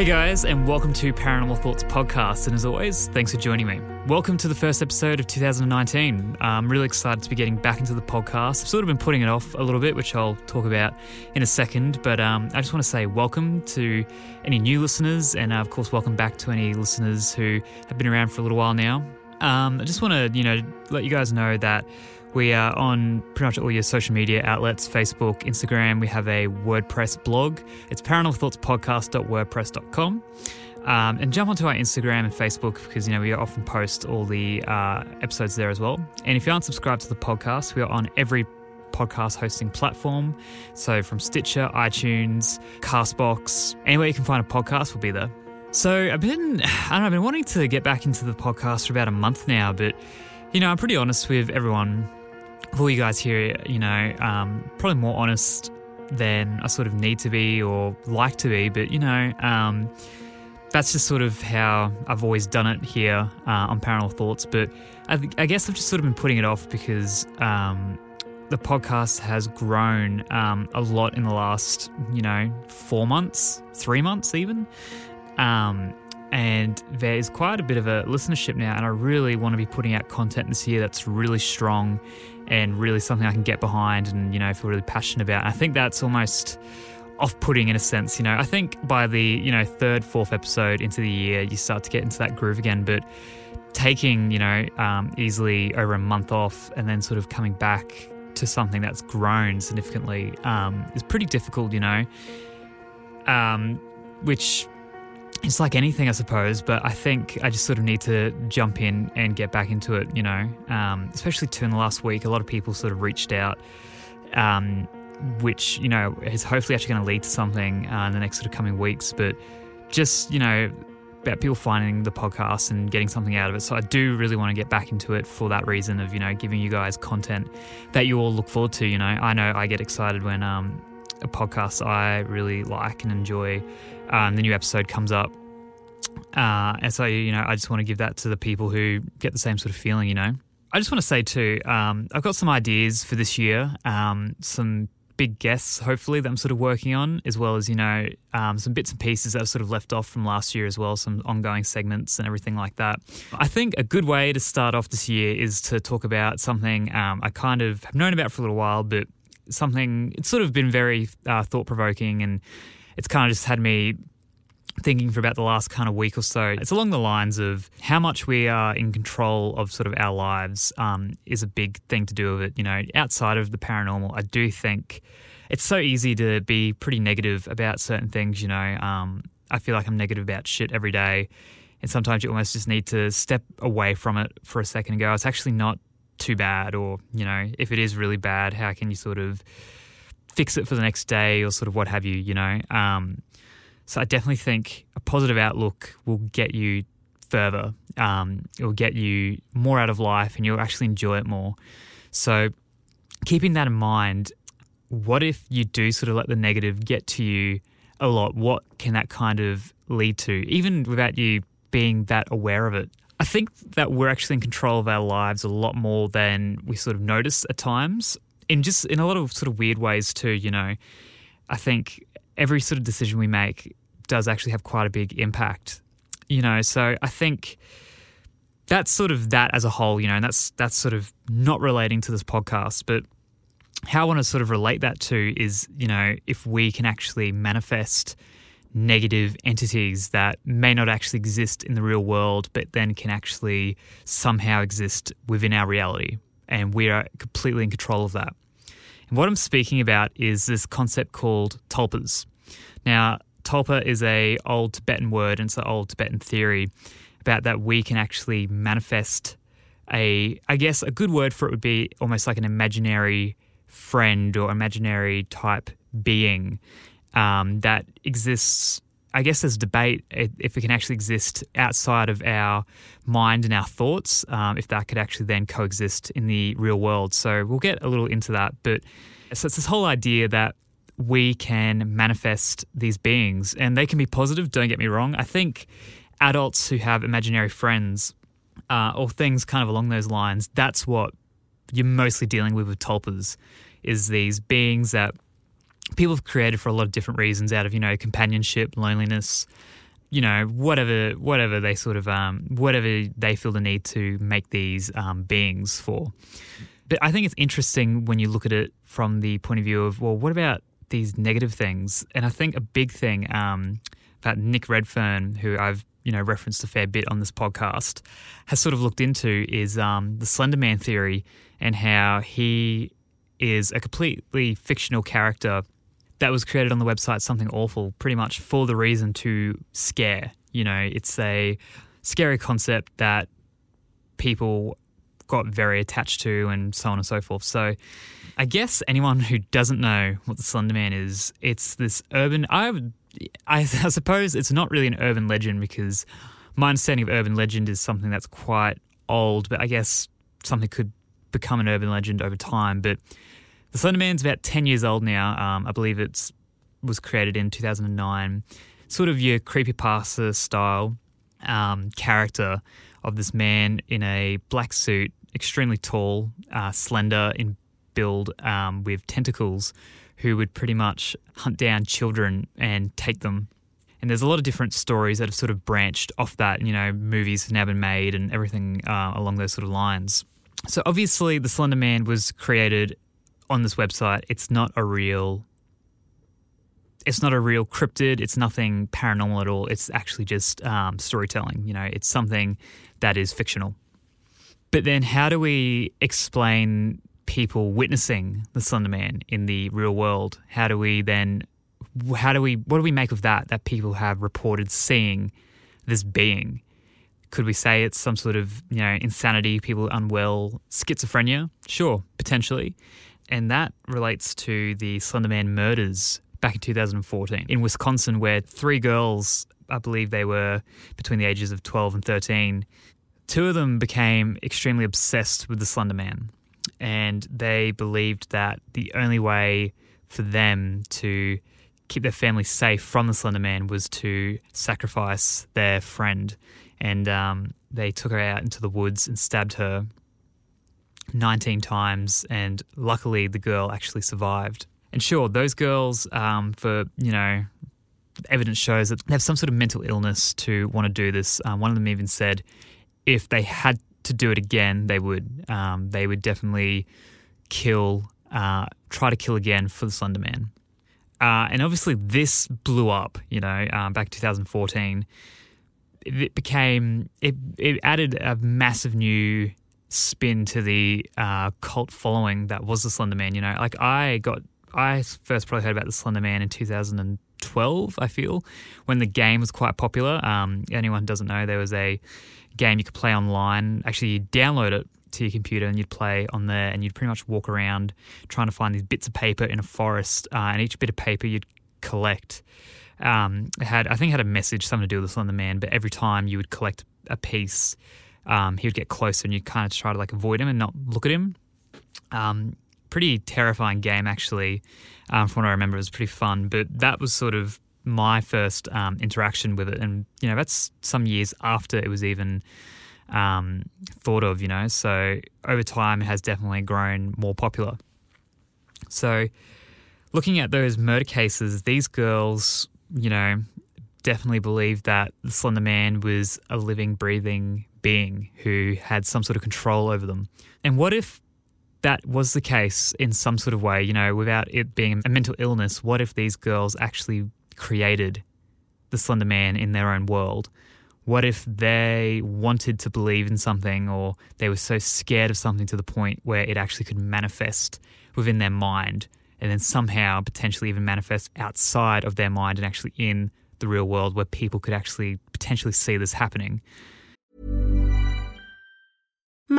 Hey guys, and welcome to Paranormal Thoughts Podcast. And as always, thanks for joining me. Welcome to the first episode of 2019. I'm really excited to be getting back into the podcast. I've sort of been putting it off a little bit, which I'll talk about in a second. But um, I just want to say welcome to any new listeners, and uh, of course, welcome back to any listeners who have been around for a little while now. Um, I just want to, you know, let you guys know that we are on pretty much all your social media outlets Facebook, Instagram. We have a WordPress blog. It's paranormalthoughtspodcast.wordpress.com. Um, and jump onto our Instagram and Facebook because you know we often post all the uh, episodes there as well. And if you aren't subscribed to the podcast, we are on every podcast hosting platform. So from Stitcher, iTunes, Castbox, anywhere you can find a podcast, we'll be there. So I've been, I don't know, I've been wanting to get back into the podcast for about a month now, but you know, I'm pretty honest with everyone for you guys here, you know, um, probably more honest than I sort of need to be or like to be, but you know, um, that's just sort of how I've always done it here uh, on Paranormal Thoughts. But I, th- I, guess I've just sort of been putting it off because um, the podcast has grown um, a lot in the last, you know, four months, three months even. Um, and there's quite a bit of a listenership now and i really want to be putting out content this year that's really strong and really something i can get behind and you know feel really passionate about. I think that's almost off-putting in a sense you know. I think by the you know third fourth episode into the year you start to get into that groove again. But taking you know um, easily over a month off and then sort of coming back to something that's grown significantly um, is pretty difficult you know. Um, which it's like anything, I suppose, but I think I just sort of need to jump in and get back into it, you know, um, especially in the last week. A lot of people sort of reached out, um, which, you know, is hopefully actually going to lead to something uh, in the next sort of coming weeks. But just, you know, about people finding the podcast and getting something out of it. So I do really want to get back into it for that reason of, you know, giving you guys content that you all look forward to. You know, I know I get excited when um, a podcast I really like and enjoy um, the new episode comes up. Uh, and so, you know, I just want to give that to the people who get the same sort of feeling, you know. I just want to say too, um, I've got some ideas for this year, um, some big guests, hopefully, that I'm sort of working on, as well as, you know, um, some bits and pieces that I've sort of left off from last year as well, some ongoing segments and everything like that. I think a good way to start off this year is to talk about something um, I kind of have known about for a little while, but something, it's sort of been very uh, thought provoking and it's kind of just had me thinking for about the last kind of week or so. It's along the lines of how much we are in control of sort of our lives um, is a big thing to do with it. You know, outside of the paranormal, I do think it's so easy to be pretty negative about certain things. You know, um, I feel like I'm negative about shit every day. And sometimes you almost just need to step away from it for a second and go, it's actually not too bad. Or, you know, if it is really bad, how can you sort of fix it for the next day or sort of what have you, you know? Um, so I definitely think a positive outlook will get you further. Um, it will get you more out of life and you'll actually enjoy it more. So keeping that in mind, what if you do sort of let the negative get to you a lot? What can that kind of lead to, even without you being that aware of it? I think that we're actually in control of our lives a lot more than we sort of notice at times, in just in a lot of sort of weird ways too. You know, I think every sort of decision we make does actually have quite a big impact. You know, so I think that's sort of that as a whole. You know, and that's that's sort of not relating to this podcast, but how I want to sort of relate that to is, you know, if we can actually manifest negative entities that may not actually exist in the real world, but then can actually somehow exist within our reality. And we are completely in control of that. And what I'm speaking about is this concept called tulpas. Now, tulpa is a old Tibetan word and it's an old Tibetan theory about that we can actually manifest a, I guess a good word for it would be almost like an imaginary friend or imaginary type being um, that exists. I guess there's debate if it can actually exist outside of our mind and our thoughts, um, if that could actually then coexist in the real world. So we'll get a little into that. But so it's this whole idea that we can manifest these beings and they can be positive, don't get me wrong. I think adults who have imaginary friends uh, or things kind of along those lines, that's what you're mostly dealing with with tulpas is these beings that people have created for a lot of different reasons out of you know companionship loneliness you know whatever whatever they sort of um, whatever they feel the need to make these um, beings for. But i think it's interesting when you look at it from the point of view of well what about these negative things? And i think a big thing um, that nick redfern who i've you know referenced a fair bit on this podcast has sort of looked into is um, the slender man theory and how he is a completely fictional character that was created on the website Something Awful pretty much for the reason to scare. You know, it's a scary concept that people got very attached to and so on and so forth. So I guess anyone who doesn't know what the Slender Man is, it's this urban I would I, I suppose it's not really an urban legend because my understanding of urban legend is something that's quite old, but I guess something could become an urban legend over time. But the Slender Man's about 10 years old now. Um, I believe it was created in 2009. Sort of your creepypasta style um, character of this man in a black suit, extremely tall, uh, slender in build, um, with tentacles, who would pretty much hunt down children and take them. And there's a lot of different stories that have sort of branched off that. You know, movies have now been made and everything uh, along those sort of lines. So obviously, the Slender Man was created on this website. It's not a real. It's not a real cryptid. It's nothing paranormal at all. It's actually just um, storytelling. You know, it's something that is fictional. But then, how do we explain people witnessing the Slender Man in the real world? How do we then? How do we? What do we make of that? That people have reported seeing this being. Could we say it's some sort of you know insanity, people unwell, schizophrenia? Sure, potentially and that relates to the Slenderman murders back in 2014 in Wisconsin, where three girls, I believe they were between the ages of 12 and 13, two of them became extremely obsessed with the Slenderman. And they believed that the only way for them to keep their family safe from the Slenderman was to sacrifice their friend. And um, they took her out into the woods and stabbed her 19 times, and luckily the girl actually survived. And sure, those girls, um, for, you know, evidence shows that they have some sort of mental illness to want to do this. Um, one of them even said if they had to do it again, they would. Um, they would definitely kill, uh, try to kill again for the Slender Man. Uh, and obviously, this blew up, you know, um, back 2014. It became, it, it added a massive new spin to the uh, cult following that was the Slender Man. You know, like I got, I first probably heard about the Slender Man in 2012. I feel when the game was quite popular. Um, anyone doesn't know, there was a game you could play online. Actually, you download it to your computer and you'd play on there, and you'd pretty much walk around trying to find these bits of paper in a forest, uh, and each bit of paper you'd collect. Um, had, I think, had a message, something to do with the Slender Man. But every time you would collect a piece, um, he would get closer and you kind of try to like avoid him and not look at him. Um, pretty terrifying game actually. Um, from what I remember, it was pretty fun. But that was sort of my first um, interaction with it, and you know that's some years after it was even um, thought of, you know. So over time, it has definitely grown more popular. So looking at those murder cases, these girls, you know, definitely believed that the Slender Man was a living, breathing being who had some sort of control over them. And what if that was the case in some sort of way, you know, without it being a mental illness? What if these girls actually created the Slender Man in their own world? What if they wanted to believe in something or they were so scared of something to the point where it actually could manifest within their mind and then somehow potentially even manifest outside of their mind and actually in the real world where people could actually potentially see this happening?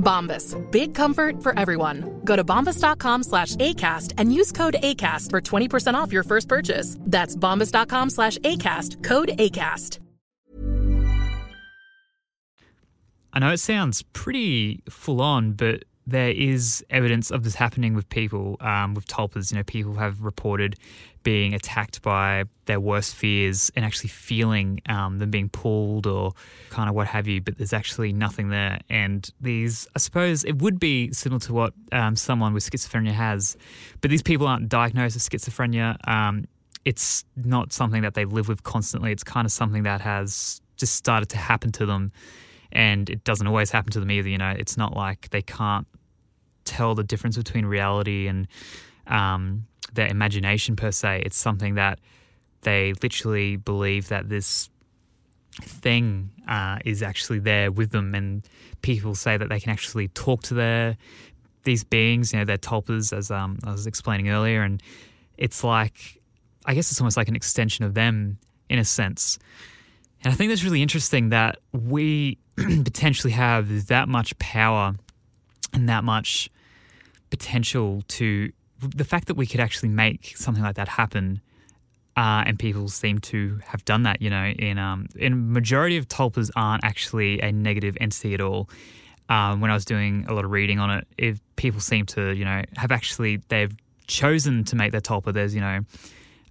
Bombas. Big comfort for everyone. Go to bombas.com slash ACAST and use code ACAST for 20% off your first purchase. That's bombas.com slash ACAST. Code ACAST. I know it sounds pretty full on, but there is evidence of this happening with people um, with tulpas. You know, people have reported being attacked by their worst fears and actually feeling um, them being pulled or kind of what have you, but there's actually nothing there. And these, I suppose, it would be similar to what um, someone with schizophrenia has, but these people aren't diagnosed with schizophrenia. Um, it's not something that they live with constantly. It's kind of something that has just started to happen to them. And it doesn't always happen to them either. You know, it's not like they can't tell the difference between reality and um, their imagination per se. It's something that they literally believe that this thing uh, is actually there with them, and people say that they can actually talk to their these beings. You know, their tulpas, as um, I was explaining earlier, and it's like I guess it's almost like an extension of them in a sense. And I think that's really interesting that we potentially have that much power and that much potential to the fact that we could actually make something like that happen. Uh, and people seem to have done that, you know, in um, in majority of tulpas aren't actually a negative entity at all. Um, when I was doing a lot of reading on it, if people seem to, you know, have actually they've chosen to make their tulpa. There's, you know,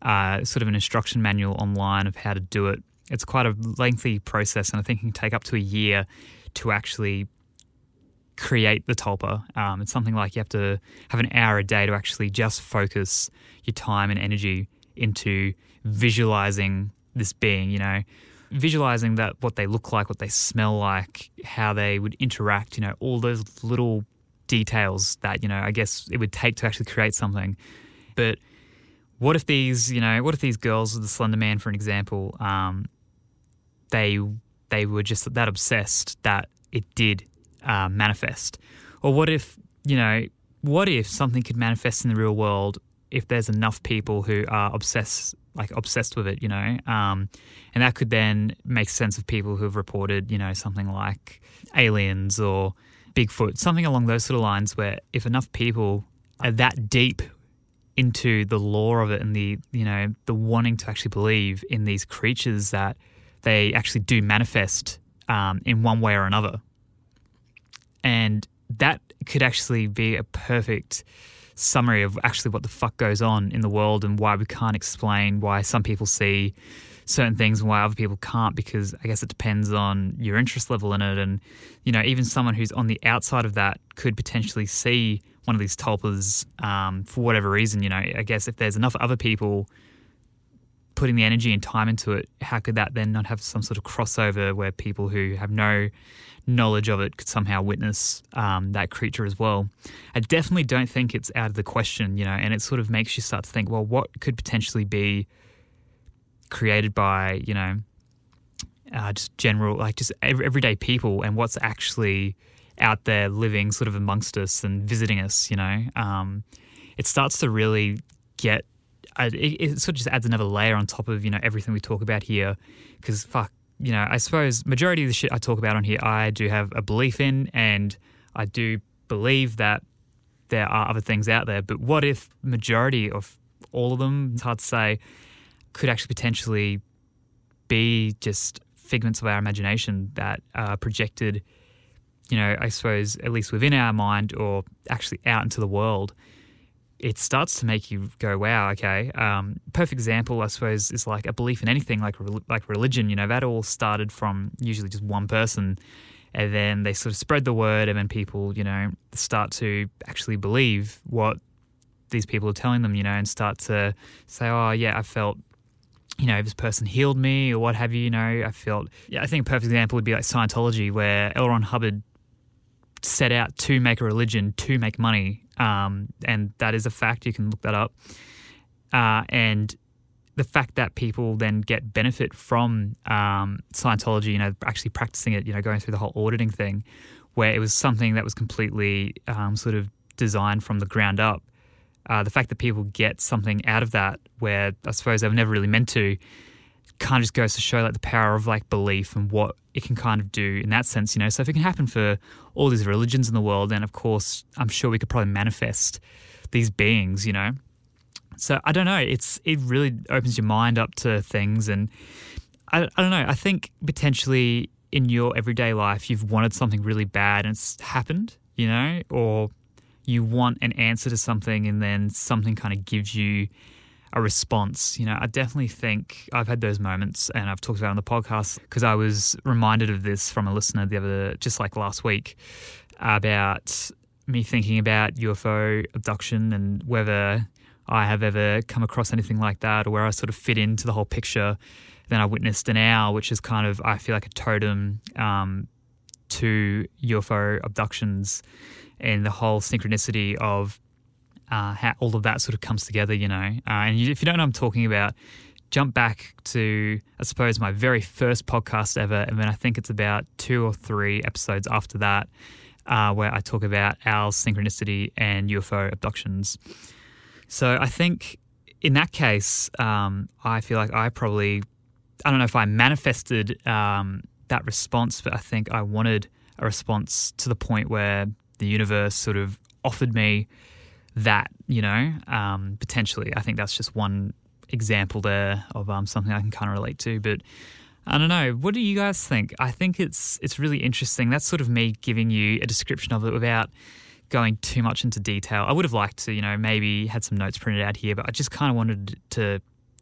uh, sort of an instruction manual online of how to do it. It's quite a lengthy process, and I think it can take up to a year to actually create the tulpa. Um, it's something like you have to have an hour a day to actually just focus your time and energy into visualizing this being, you know, visualizing that what they look like, what they smell like, how they would interact, you know, all those little details that, you know, I guess it would take to actually create something. But what if these, you know, what if these girls, the Slender Man, for an example, um, they they were just that obsessed that it did uh, manifest? Or what if, you know, what if something could manifest in the real world if there's enough people who are obsessed like obsessed with it, you know, um, and that could then make sense of people who have reported, you know, something like aliens or Bigfoot, something along those sort of lines, where if enough people are that deep into the lore of it and the you know the wanting to actually believe in these creatures that they actually do manifest um, in one way or another, and that could actually be a perfect summary of actually what the fuck goes on in the world and why we can't explain why some people see certain things and why other people can't because I guess it depends on your interest level in it. And you know even someone who's on the outside of that could potentially see one of these tulpas um, for whatever reason you know. I guess if there's enough other people putting the energy and time into it how could that then not have some sort of crossover where people who have no knowledge of it could somehow witness um, that creature as well. I definitely don't think it's out of the question, you know, and it sort of makes you start to think, well, what could potentially be created by, you know, uh, just general, like just everyday people and what's actually out there living sort of amongst us and visiting us, you know. Um, it starts to really get, it, it sort of just adds another layer on top of, you know, everything we talk about here. Because, fuck, you know, I suppose majority of the shit I talk about on here, I do have a belief in, and I do believe that there are other things out there. But what if majority of all of them, it's hard to say, could actually potentially be just figments of our imagination that are projected, you know, I suppose at least within our mind or actually out into the world it starts to make you go, wow, okay. Um, perfect example, I suppose, is like a belief in anything, like like religion. You know, that all started from usually just one person, and then they sort of spread the word, and then people, you know, start to actually believe what these people are telling them, you know, and start to say, oh yeah, I felt. You know, this person healed me, or what have you. You know, I felt. Yeah, I think a perfect example would be like Scientology, where L. Ron Hubbard set out to make a religion to make money um, and that is a fact. You can look that up. Uh, and the fact that people then get benefit from um, Scientology, you know, actually practicing it, you know, going through the whole auditing thing, where it was something that was completely um, sort of designed from the ground up. Uh, the fact that people get something out of that, where I suppose they were never really meant to, kind of just goes to show like the power of like belief and what it can kind of do in that sense, you know. So if it can happen for all these religions in the world, then of course I'm sure we could probably manifest these beings, you know. So I don't know. It's it really opens your mind up to things, and I, I don't know. I think potentially in your everyday life you've wanted something really bad and it's happened, you know, or you want an answer to something and then something kind of gives you a response. You know, I definitely think I've had those moments and I've talked about on the podcast because I was reminded of this from a listener the other, just like last week, about me thinking about UFO abduction and whether I have ever come across anything like that or where I sort of fit into the whole picture. Then I witnessed an owl, which is kind of, I feel like a totem um, to UFO abductions and the whole synchronicity of uh, how all of that sort of comes together, you know. Uh, and if you don't know what I'm talking about, jump back to, I suppose, my very first podcast ever. And then I think it's about two or three episodes after that uh, where I talk about owls, synchronicity, and UFO abductions. So I think in that case, um, I feel like I probably, I don't know if I manifested um, that response, but I think I wanted a response to the point where the universe sort of offered me that, you know, um, potentially. I think that's just one example there of um, something I can kind of relate to. But I don't know. What do you guys think? I think it's it's really interesting. That's sort of me giving you a description of it without going too much into detail. I would have liked to, you know, maybe had some notes printed out here, but I just kind of wanted to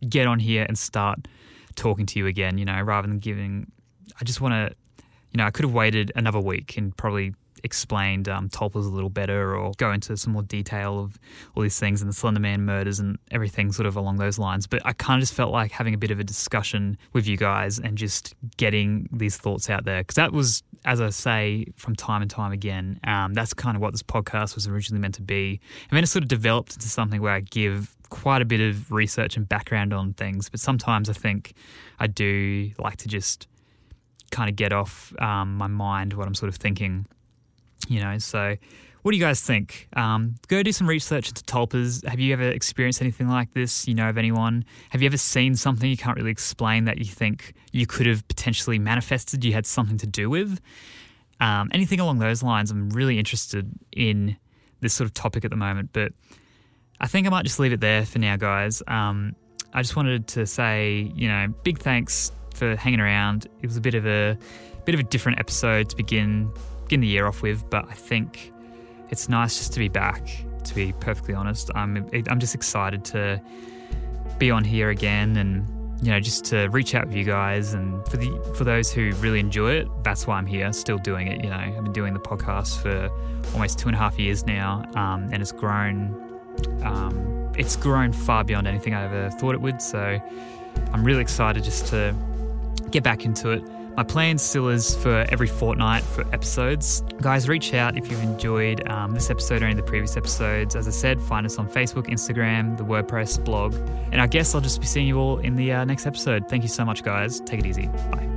get on here and start talking to you again, you know, rather than giving. I just want to, you know, I could have waited another week and probably explained um, tulpas a little better or go into some more detail of all these things and the Slenderman murders and everything sort of along those lines. But I kind of just felt like having a bit of a discussion with you guys and just getting these thoughts out there because that was, as I say from time and time again, um, that's kind of what this podcast was originally meant to be. And then it sort of developed into something where I give quite a bit of research and background on things, but sometimes I think I do like to just kind of get off um, my mind what I'm sort of thinking You know, so what do you guys think? Um, go do some research into tulpas. Have you ever experienced anything like this? You know of anyone? Have you ever seen something you can't really explain that you think you could have potentially manifested? You had something to do with um, anything along those lines. I'm really interested in this sort of topic at the moment, but I think I might just leave it there for now, guys. Um, I just wanted to say, you know, big thanks for hanging around. It was a bit of a bit of a different episode to begin begin the year off with, but I think it's nice just to be back. To be perfectly honest, I'm I'm just excited to be on here again and you know just to reach out with you guys. And for the for those who really enjoy it that's why i'm here still doing it you know. I've been doing the podcast for almost two and a half years now um, and it's grown um, it's grown far beyond anything i ever thought it would. So i'm really excited just to get back into it my plan still is for every fortnight for episodes. Guys, reach out if you've enjoyed um, this episode or any of the previous episodes. As I said, find us on Facebook, Instagram, the WordPress blog. And I guess I'll just be seeing you all in the uh, next episode. Thank you so much, guys. Take it easy. Bye.